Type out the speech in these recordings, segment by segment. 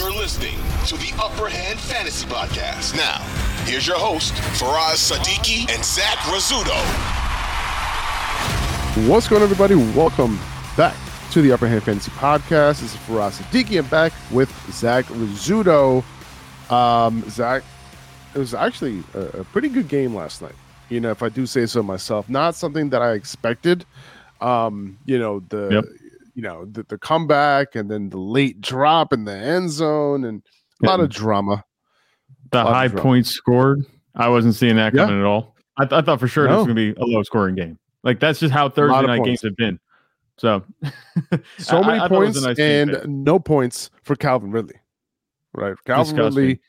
You're listening to the Upper Hand Fantasy Podcast. Now, here's your host, Faraz Siddiqi and Zach Rizzuto. What's going on, everybody? Welcome back to the Upper Hand Fantasy Podcast. This is Faraz Siddiqi. I'm back with Zach Rizzuto. Um, Zach, it was actually a, a pretty good game last night. You know, if I do say so myself, not something that I expected. Um, you know, the Yep. You know the, the comeback and then the late drop in the end zone and a lot of drama. The high points scored. I wasn't seeing that Yeah. coming at all. I, th- I thought for sure No. was going to be a low scoring game. Like that's just how Thursday night points. games have been. So, So many I it was points nice and no points for Calvin Ridley. Right, Calvin Disgusting. Ridley.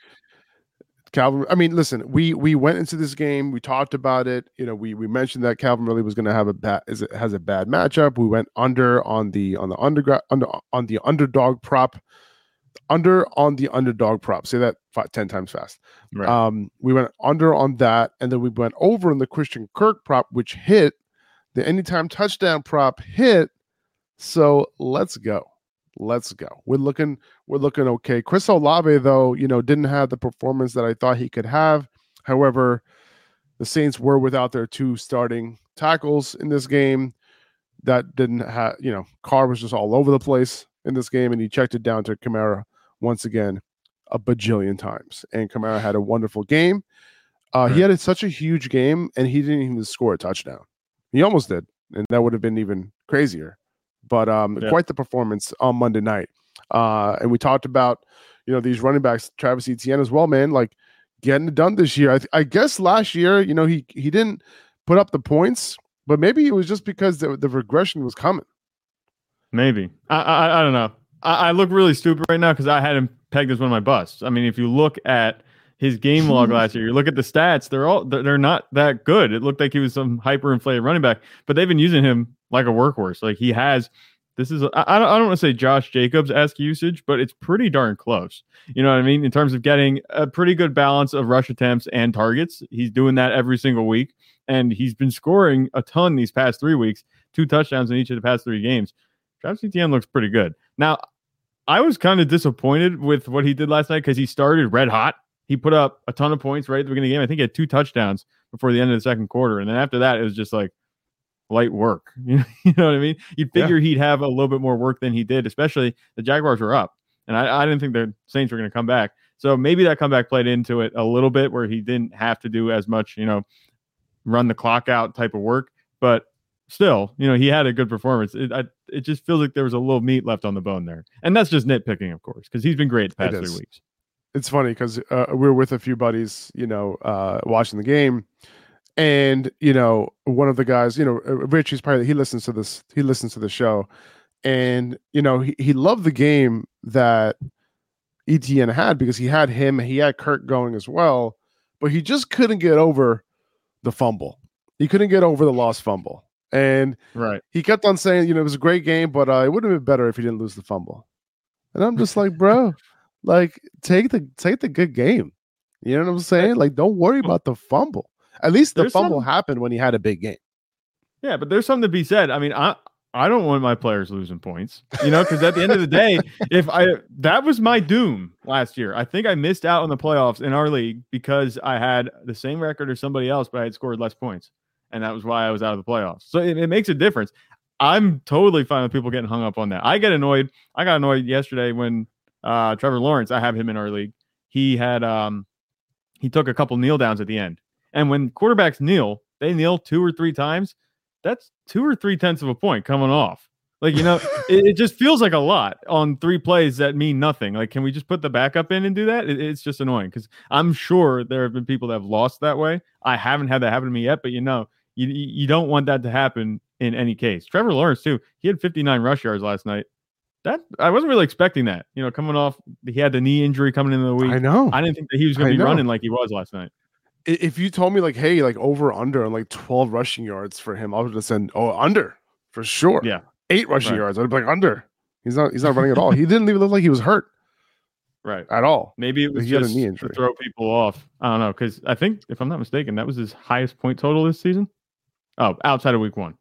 Calvin. I mean, listen, we we went into this game. We talked about it. You know, we we mentioned that Calvin Ridley was going to have a bad is it has a bad matchup. We went under on the on the undergrad under on the underdog prop. Under on the underdog prop. Say that five, 10 times fast. right. Um, we went under on that, and then we went over on the Christian Kirk prop, which hit. The anytime touchdown prop hit. So let's go. Let's go. We're looking, we're looking okay. Chris Olave, though, you know, didn't have the performance that I thought he could have. However, the Saints were without their two starting tackles in this game. That didn't have, you know, Carr was just all over the place in this game, and he checked it down to Kamara once again a bajillion times. And Kamara had a wonderful game. Uh, He had a- such a huge game, and he didn't even score a touchdown. He almost did, and that would have been even crazier. But um, Yeah. quite the performance on Monday night. Uh, and we talked about, you know, these running backs, Travis Etienne as well, man. Like getting it done this year. I, th- I guess last year, you know, he he didn't put up the points, but maybe it was just because the, the regression was coming. Maybe. I, I I don't know. I, I look really stupid right now because I had him pegged as one of my busts. I mean, if you look at his game log last year, you look at the stats, they're all they're they're not that good. It looked like he was some hyperinflated running back, but they've been using him like a workhorse. Like he has this is I, I don't, I don't want to say Josh Jacobs esque usage, but it's pretty darn close. You know what I mean? In terms of getting a pretty good balance of rush attempts and targets, he's doing that every single week, and he's been scoring a ton these past three weeks, two touchdowns in each of the past three games. Travis Etienne looks pretty good. Now, I was kind of disappointed with what he did last night because he started red hot. He put up a ton of points right at the beginning of the game. I think he had two touchdowns before the end of the second quarter, and then after that, it was just like light work. You know, you know what I mean? You'd Yeah. figure he'd have a little bit more work than he did, especially the Jaguars were up, and I, I didn't think the Saints were going to come back. So maybe that comeback played into it a little bit, where he didn't have to do as much, you know, run the clock out type of work. But still, you know, he had a good performance. It, I, it just feels like there was a little meat left on the bone there, and that's just nitpicking, of course, because he's been great the past three weeks. it's funny because uh, we were with a few buddies, you know, uh, watching the game, and you know, one of the guys, you know, uh, Rich, he's probably he listens to this, he listens to the show, and you know, he, he loved the game that Etienne had because he had him, he had Kirk going as well, but he just couldn't get over the fumble. He couldn't get over the lost fumble, and Right. he kept on saying, you know, it was a great game, but uh, it would have been better if he didn't lose the fumble. And I'm just like, bro, like take the take the good game. You know what I'm saying? Like, don't worry about the fumble. At least the There's fumble some- happened when he had a big game. Yeah, but there's something to be said. I mean, I I don't want my players losing points, you know, because at the end of the day, if I that was my doom last year. I think I missed out on the playoffs in our league because I had the same record as somebody else, but I had scored less points, and that was why I was out of the playoffs. So it, it makes a difference. I'm totally fine with people getting hung up on that. I get annoyed. I got annoyed yesterday when uh, Trevor Lawrence. I have him in our league. He had um he took a couple kneel downs at the end, and when quarterbacks kneel, they kneel two or three times that's two or three tenths of a point coming off. Like, you know, it, it just feels like a lot on three plays that mean nothing. Like, can we just put the backup in and do that? It, it's just annoying because I'm sure there have been people that have lost that way. I haven't had that happen to me yet, but you know, you, you don't want that to happen in any case. Trevor Lawrence, too, he had 59 rush yards last night. That I wasn't really expecting that. You know, coming off, he had the knee injury coming into the week. I know. I didn't think that he was going to be know. running like he was last night. If you told me like, hey, like over under on like 12 rushing yards for him, I would have said, oh, under for sure. Yeah. Eight rushing Right. yards. I'd be like, under. He's not he's not running at all. He didn't even look like he was hurt Right. at all. Maybe it was He just to throw people off. I don't know because I think if I'm not mistaken, that was his highest point total this season. Oh, outside of week one.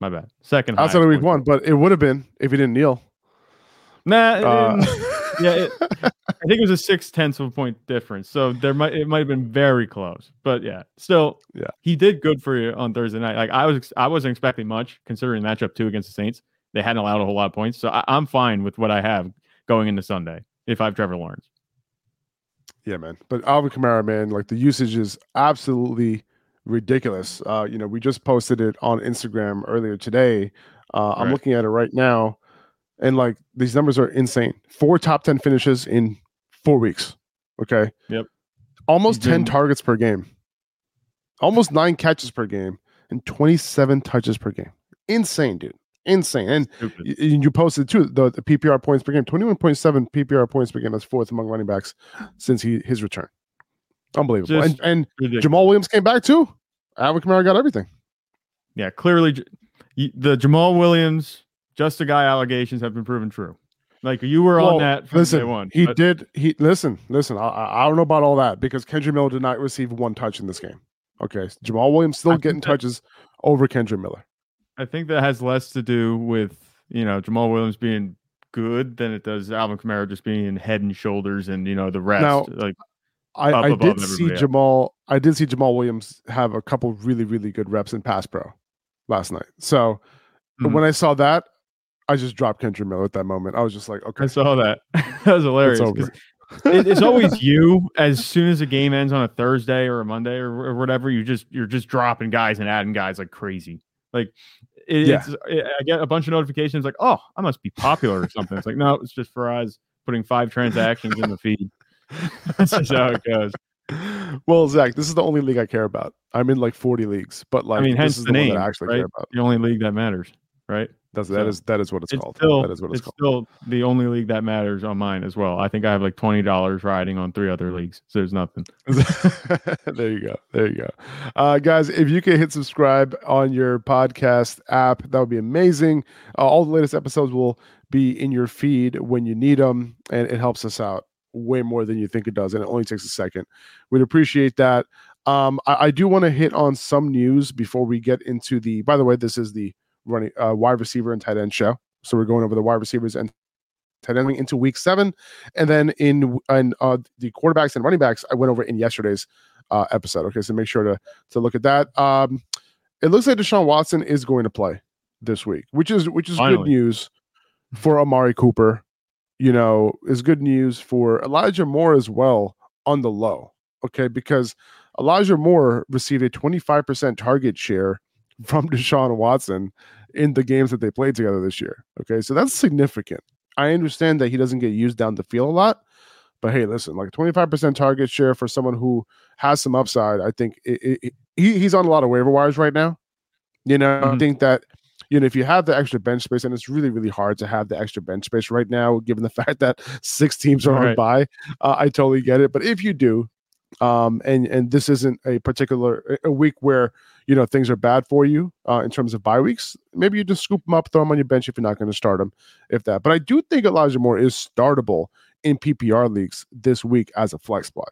My bad. Second Outside of week one, total. but it would have been if he didn't kneel. Nah. Uh, yeah. It, I think it was a six tenths of a point difference. So there might it might have been very close. But yeah, still, Yeah. he did good for you on Thursday night. Like I was, I wasn't expecting much considering the matchup two against the Saints. They hadn't allowed a whole lot of points, so I, I'm fine with what I have going into Sunday if I have Trevor Lawrence. Yeah, man. But Alvin Kamara, man, like the usage is absolutely ridiculous. Uh, you know, we just posted it on Instagram earlier today. Uh, I'm Right. looking at it right now, and like these numbers are insane. Four top ten finishes in four weeks. Okay. Yep. Almost ten targets per game. Almost nine catches per game and 27 touches per game. Insane, dude. Insane. And Stupid. y- y- you posted too the, the PPR points per game, 21.7 PPR points per game. That's fourth among running backs since he his return. Unbelievable. Just and and Jamaal Williams came back too. Alvin Kamara got everything. Yeah, clearly the Jamaal Williams, just a guy allegations have been proven true. Like you were Well, on that from listen, day one. He but did. He listen, listen. I- I, don't know about all that because Kendre Miller did not receive one touch in this game. Okay, Jamaal Williams still I getting that- touches over Kendre Miller. I think that has less to do with you know Jamaal Williams being good than it does Alvin Kamara just being head and shoulders and you know the rest. Now, like I, I did see else. Jamaal. I did see Jamaal Williams have a couple really really good reps in pass pro last night. So Mhm. when I saw that, I just dropped Kendre Miller at that moment. I was just like, okay, I saw that. that was hilarious. it's it- it's always you. As soon as the game ends on a Thursday or a Monday or, or whatever, you just you're just dropping guys and adding guys like crazy. Like it, Yeah. it's, it- I get a bunch of notifications like, oh, I must be popular or something. It's like no, it's just for us putting five transactions in the feed. That's just how it goes. well, Zach, this is the only league I care about. I'm in like 40 leagues, but like I mean, hence this is the the, one name, that I actually right? care about. The only league that matters, right? That's So, that is that is what it's, It's called. still that is what it's, it's called. still the only league that matters on mine as well. I think I have like twenty dollars riding on three other leagues. So there's nothing. there you go. There you go. Uh, guys, if you can hit subscribe on your podcast app, that would be amazing. Uh, all the latest episodes will be in your feed when you need them, and it helps us out way more than you think it does. And it only takes a second. We'd appreciate that. Um, I, I do want to hit on some news before we get into the. By the way, this is the running uh, wide receiver and tight end show. So we're going over the wide receivers and tight end into week seven, and then in and uh, the quarterbacks and running backs, I went over in yesterday's uh, episode. Okay, so make sure to to look at that. Um, it looks like Deshaun Watson is going to play this week, which is which is good news for Amari Cooper. You know, is good news for Elijah Moore as well on the low. Okay, because Elijah Moore received a 25% target share from Deshaun Watson in the games that they played together this year. Okay, so that's significant. I understand that he doesn't get used down the field a lot, but hey, listen, like 25% target share for someone who has some upside, I think it, it, it- he, he's on a lot of waiver wires right now. You know, I Mhm. think that you know if you have the extra bench space, and it's really really hard to have the extra bench space right now, given the fact that six teams are on Right. bye. Uh, I totally get it, but if you do, um, and and this isn't a particular a week where you know things are bad for you uh, in terms of bye weeks, maybe you just scoop them up, throw them on your bench if you're not going to start them, if that. But I do think Elijah Moore is startable in PPR leagues this week as a flex play.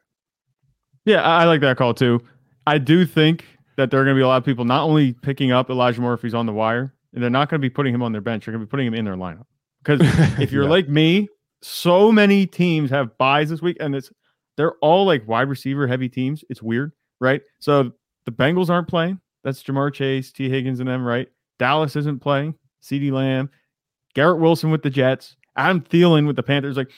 Yeah, I like that call too. I do think that there are going to be a lot of people not only picking up Elijah Moore if he's on the wire, and they're not going to be putting him on their bench. They're going to be putting him in their lineup. Because if you're Yeah. like me, so many teams have buys this week, and it's they're all like wide receiver heavy teams. It's weird, right? So the Bengals aren't playing. That's Ja'Marr Chase, Tee Higgins, and them, right? Dallas isn't playing. CeeDee Lamb, Garrett Wilson with the Jets, Adam Thielen with the Panthers. Like,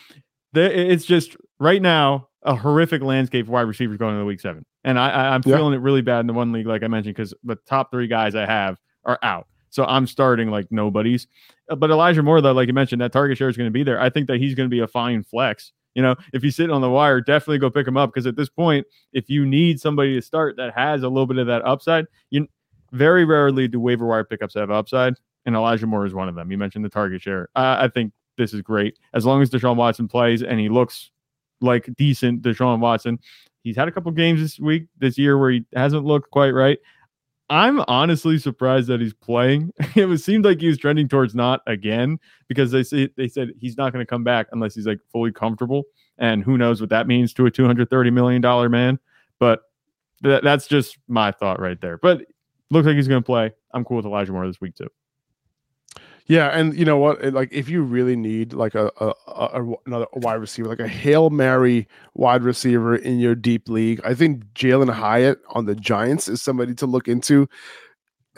it's just right now a horrific landscape for wide receivers going into week seven. And I, I, I'm Yeah. feeling it really bad in the one league, like I mentioned, because the top three guys I have are out. So I'm starting like nobody's. But Elijah Moore, though, like you mentioned, that target share is going to be there. I think that he's going to be a fine flex. You know, if he's sitting on the wire, definitely go pick him up because at this point, if you need somebody to start that has a little bit of that upside, you very rarely do waiver wire pickups have upside, and Elijah Moore is one of them. You mentioned the target share. I think this is great as long as Deshaun Watson plays and he looks like decent Deshaun Watson. He's had a couple games this week, this year, where he hasn't looked quite right. I'm honestly surprised that he's playing. It was seemed like he was trending towards not again because they say they said he's not going to come back unless he's like fully comfortable, and who knows what that means to a 230 million dollar man. But th- that's just my thought right there. But looks like he's going to play. I'm cool with Elijah Moore this week too. Yeah, and you know what? Like, if you really need like a, a, a another wide receiver, like a hail mary wide receiver in your deep league, I think Jalin Hyatt on the Giants is somebody to look into.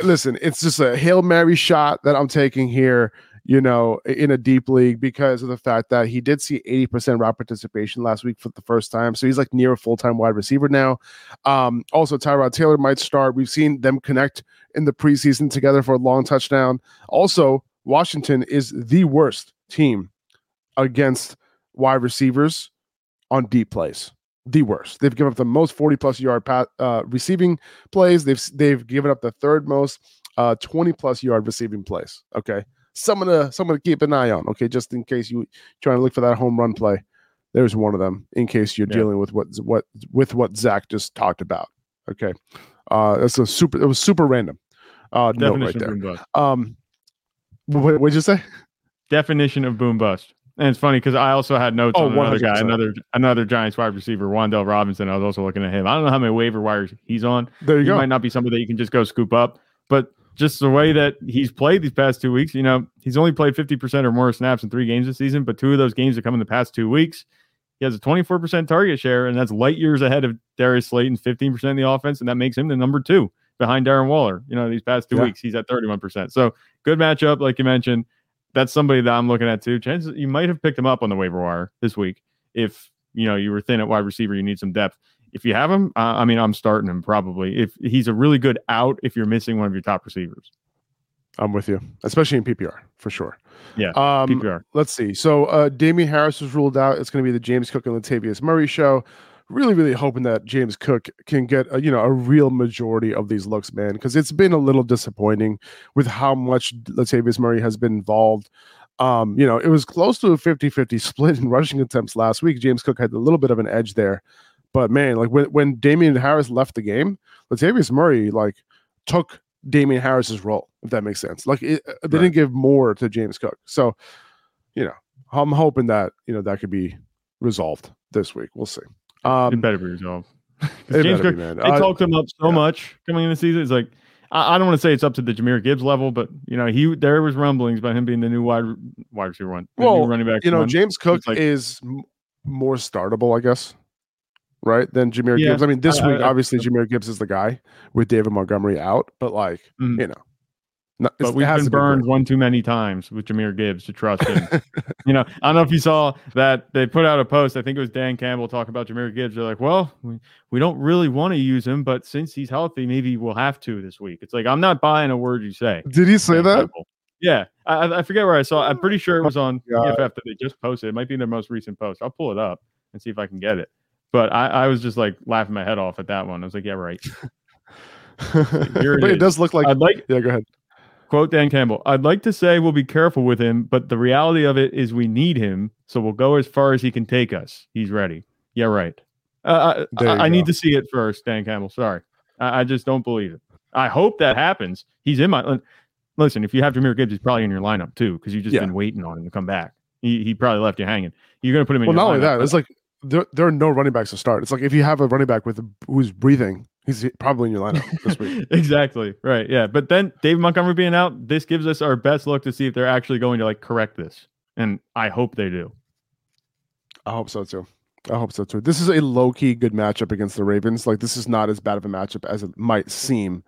Listen, it's just a hail mary shot that I'm taking here. You know, in a deep league because of the fact that he did see 80% route participation last week for the first time. So he's like near a full time wide receiver now. Um, also, Tyrod Taylor might start. We've seen them connect in the preseason together for a long touchdown. Also, Washington is the worst team against wide receivers on deep plays. The worst. They've given up the most 40 plus yard pat, uh, receiving plays. They've they've given up the third most uh, 20 plus yard receiving plays. Okay. Someone to someone to keep an eye on. Okay, just in case you trying to look for that home run play. There's one of them in case you're Yeah. dealing with what what with what Zach just talked about. Okay. Uh it's a super it was super random. Uh note right there. of boom bust. Um what what'd you say? Definition of boom bust. And it's funny because I also had notes Oh, on another guy, 100%. another another Giants wide receiver, Wan'Dale Robinson. I was also looking at him. I don't know how many waiver wires he's on. There you go. he go. might not be somebody that you can just go scoop up, but just the way that he's played these past two weeks, you know, he's only played 50% or more snaps in three games this season, but two of those games have come in the past two weeks. He has a 24% target share, and that's light years ahead of Darius Slayton, 15% of the offense, and that makes him the number two behind Darren Waller. You know, these past two Yeah. weeks, he's at 31%. So good matchup, like you mentioned. That's somebody that I'm looking at too. Chances you might have picked him up on the waiver wire this week if you know you were thin at wide receiver, you need some depth if you have him, uh, I mean, I'm starting him probably. If he's a really good out, if you're missing one of your top receivers, I'm with you, especially in PPR for sure. Yeah, Um, PPR. let's see. So uh Damien Harris was ruled out. It's going to be the James Cook and Latavius Murray show. Really, really hoping that James Cook can get a, you know a real majority of these looks, man, because it's been a little disappointing with how much Latavius Murray has been involved. Um, you know, it was close to a 50-50 split in rushing attempts last week. James Cook had a little bit of an edge there. But man, like when, when Damien Harris left the game, Latavius Murray like took Damien Harris's role, if that makes sense. Like it, uh, they Right. didn't give more to James Cook. So, you know, I'm hoping that, you know, that could be resolved this week. We'll see. It Um, better be resolved. it James Cook, be, they Uh, talked him up so yeah. much coming in the season. It's like I, I don't want to say it's up to the Jahmyr Gibbs level, but you know he there was rumblings about him being the new wide wide receiver one, Well, running back. you know, one. James Cook like- is m- more startable, I guess, right? Than Jahmyr Yeah, Gibbs. I mean, this I- week, I- obviously, Jahmyr Gibbs is the guy with David Montgomery out, but like, Mhm. you know, no, but we've been be burned one too many times with Jahmyr Gibbs to trust him. you know, I don't know if you saw that they put out a post. I think it was Dan Campbell talking about Jahmyr Gibbs. They're like, well, we, we don't really want to use him, but since he's healthy, maybe we'll have to this week. It's like, I'm not buying a word you say. Did he say Dan that? Campbell. Yeah. I, I- forget where I saw it. I'm pretty sure it oh was on. PFF that they just posted. It might be their most recent post. I'll pull it up and see if I can get it. But I, I was just like laughing my head off at that one. I was like, yeah, right. It but it does look like. I'd like yeah, go ahead. Quote Dan Campbell, I'd like to say we'll be careful with him, but the reality of it is we need him, so we'll go as far as he can take us. He's ready. Yeah, right. Uh, I, I, I need to see it first, Dan Campbell. Sorry. I, I just don't believe it. I hope that happens. He's in my. Listen, if you have Jahmyr Gibbs, he's probably in your lineup too, because you've just Yeah. been waiting on him to come back. He, he probably left you hanging. You're going to put him in Well, not only that, it's like there, there are no running backs to start. It's like if you have a running back with who's breathing, he's probably in your lineup this week. exactly. Right. Yeah. But then David Montgomery being out, this gives us our best look to see if they're actually going to like correct this. And I hope they do. I hope so too. I hope so too. This is a low key good matchup against the Ravens. Like this is not as bad of a matchup as it might seem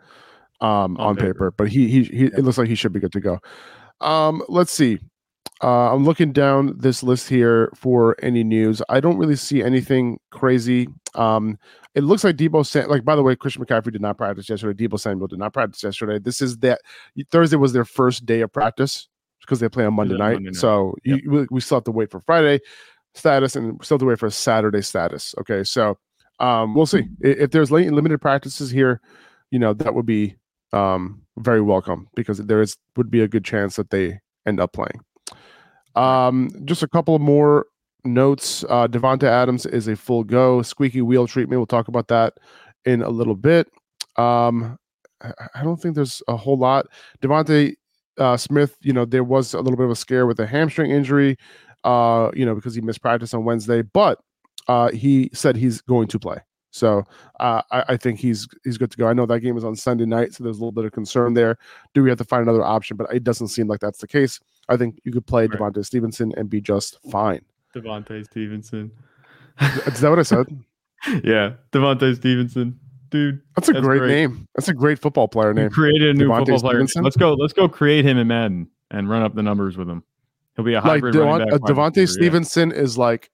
um, on, On paper. paper. but he he, he it looks like he should be good to go. Um, let's see. Uh, I'm looking down this list here for any news. I don't really see anything crazy. Um, it looks like Deebo Sam. Like by the way, Christian McCaffrey did not practice yesterday. Deebo Samuel did not practice yesterday. This is that Thursday was their first day of practice because they play on Monday night. Monday night. So Yep. you, we, we still have to wait for Friday status and still have to wait for Saturday status. Okay, so um, we'll see I- if there's late limited practices here. You know that would be um, very welcome because there is would be a good chance that they end up playing. Um, just a couple of more notes. Uh, Davante Adams is a full go. Squeaky wheel treatment. We'll talk about that in a little bit. Um, I, don't think there's a whole lot. DeVonta uh, Smith, you know, there was a little bit of a scare with a hamstring injury, uh, you know, because he missed practice on Wednesday, but uh, he said he's going to play. So uh, I, I, think he's he's good to go. I know that game is on Sunday night, so there's a little bit of concern there. Do we have to find another option? But it doesn't seem like that's the case. I think you could play right. Devontae Stevenson and be just fine. Devontae Stevenson. Is that what I said? yeah, Devontae Stevenson, dude. That's a that's great, great, name. That's a great football player name. You created a new Devontae football player. Let's go. Let's go create him in Madden and run up the numbers with him. He'll be a hybrid. Like Devon, uh, Devontae Stevenson yeah. is like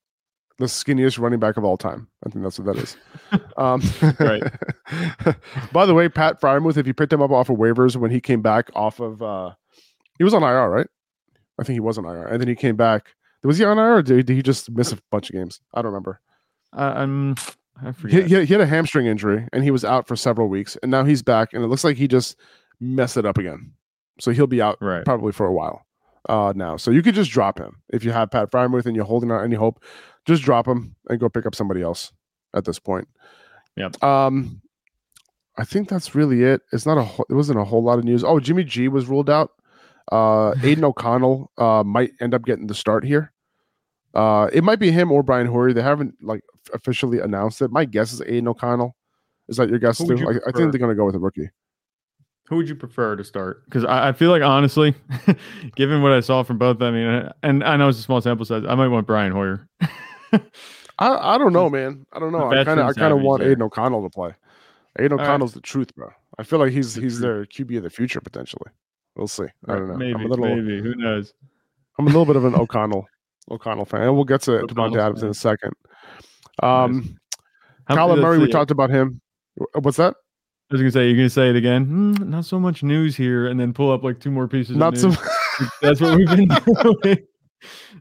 the skinniest running back of all time. I think that's what that is. um, right. by the way, Pat Freiermuth, if you picked him up off of waivers when he came back off of, uh, he was on IR, right? I think he was on IR, and then he came back. Was he on IR, or did he just miss a bunch of games? I don't remember. Uh, um, I forget. He, he, had a hamstring injury, and he was out for several weeks, and now he's back, and it looks like he just messed it up again. So he'll be out right. probably for a while uh, now. So you could just drop him if you have Pat Freiermuth and you're holding out any hope. Just drop him and go pick up somebody else at this point. Yeah. Um, I think that's really it. It's not a. It wasn't a whole lot of news. Oh, Jimmy G was ruled out. Uh, Aidan O'Connell uh, might end up getting the start here. Uh, it might be him or Brian Hoyer. They haven't like officially announced it. My guess is Aidan O'Connell. Is that your guess too? You I, I, think they're going to go with a rookie. Who would you prefer to start? Because I, I, feel like honestly, given what I saw from both, I mean, and I know it's a small sample size, I might want Brian Hoyer. I, I don't know, man. I don't know. I kind of I kind of want Aidan O'Connell to play. Aidan O'Connell's right. the truth, bro. I feel like he's the he's truth. their QB of the future potentially. We'll see. I don't know. Maybe, I'm a little, maybe. Who knows? I'm a little bit of an O'Connell O'Connell fan, and we'll get to Davante Adams fan. in a second. Um, nice. Kyler Murray, we talked about him. What's that? I was gonna say you're gonna say it again. Mm, not so much news here, and then pull up like two more pieces. Not so. That's what we've been doing.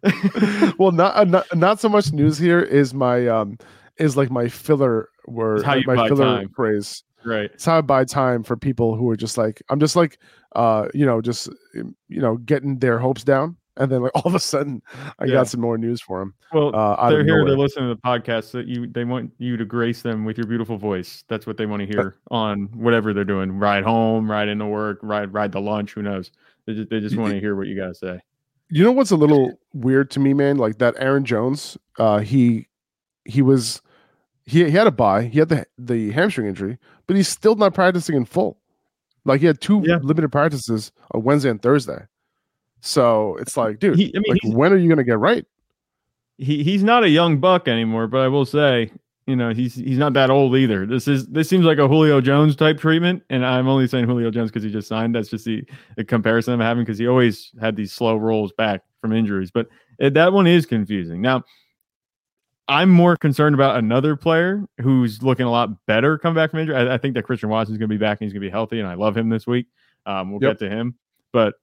well, not, uh, not not so much news here is my um is like my filler word, my filler time. phrase. Right. It's how I buy time for people who are just like I'm just like uh you know just you know getting their hopes down and then like all of a sudden I yeah. got some more news for them. Well, uh, they're here. Nowhere. They're listening to the podcast. That you they want you to grace them with your beautiful voice. That's what they want to hear on whatever they're doing. Ride home, ride into work, ride ride to lunch. Who knows? They just they just want to hear what you gotta say. You know what's a little weird to me, man? Like that Aaron Jones. Uh, he he was he he had a bye. He had the the hamstring injury, but he's still not practicing in full. Like he had two yeah. limited practices on Wednesday and Thursday. So it's like, dude, he, I mean, like, when are you going to get right? He he's not a young buck anymore, but I will say, you know, he's he's not that old either. This is this seems like a Julio Jones type treatment, and I'm only saying Julio Jones because he just signed. That's just the, the comparison I'm having because he always had these slow rolls back from injuries, but it, that one is confusing. Now, I'm more concerned about another player who's looking a lot better coming back from injury. I, I think that Christian Watson's going to be back and he's going to be healthy, and I love him this week. Um, we'll yep. get to him, but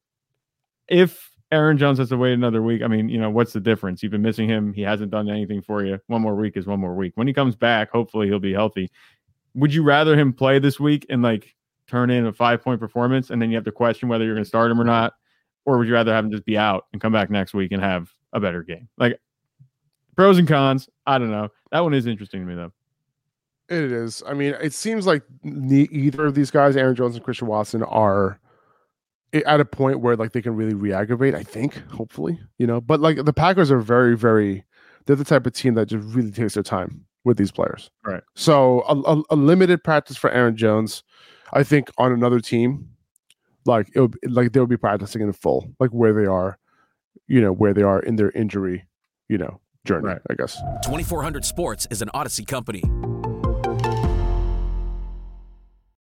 if Aaron Jones has to wait another week, I mean, you know, what's the difference? You've been missing him. He hasn't done anything for you. One more week is one more week. When he comes back, hopefully he'll be healthy. Would you rather him play this week and like turn in a five point performance and then you have to question whether you're going to start him or not? Or would you rather have him just be out and come back next week and have a better game? Like pros and cons. I don't know. That one is interesting to me though. It is. I mean, it seems like either of these guys, Aaron Jones and Christian Watson, are at a point where like they can really re-aggravate. I think, hopefully, you know. But like the Packers are very, very. They're the type of team that just really takes their time with these players. Right. So a, a, a limited practice for Aaron Jones, I think, on another team, like it would, like they'll be practicing in full, like where they are, you know, where they are in their injury, you know, journey. Right. I guess. Twenty four hundred Sports is an Audacy company.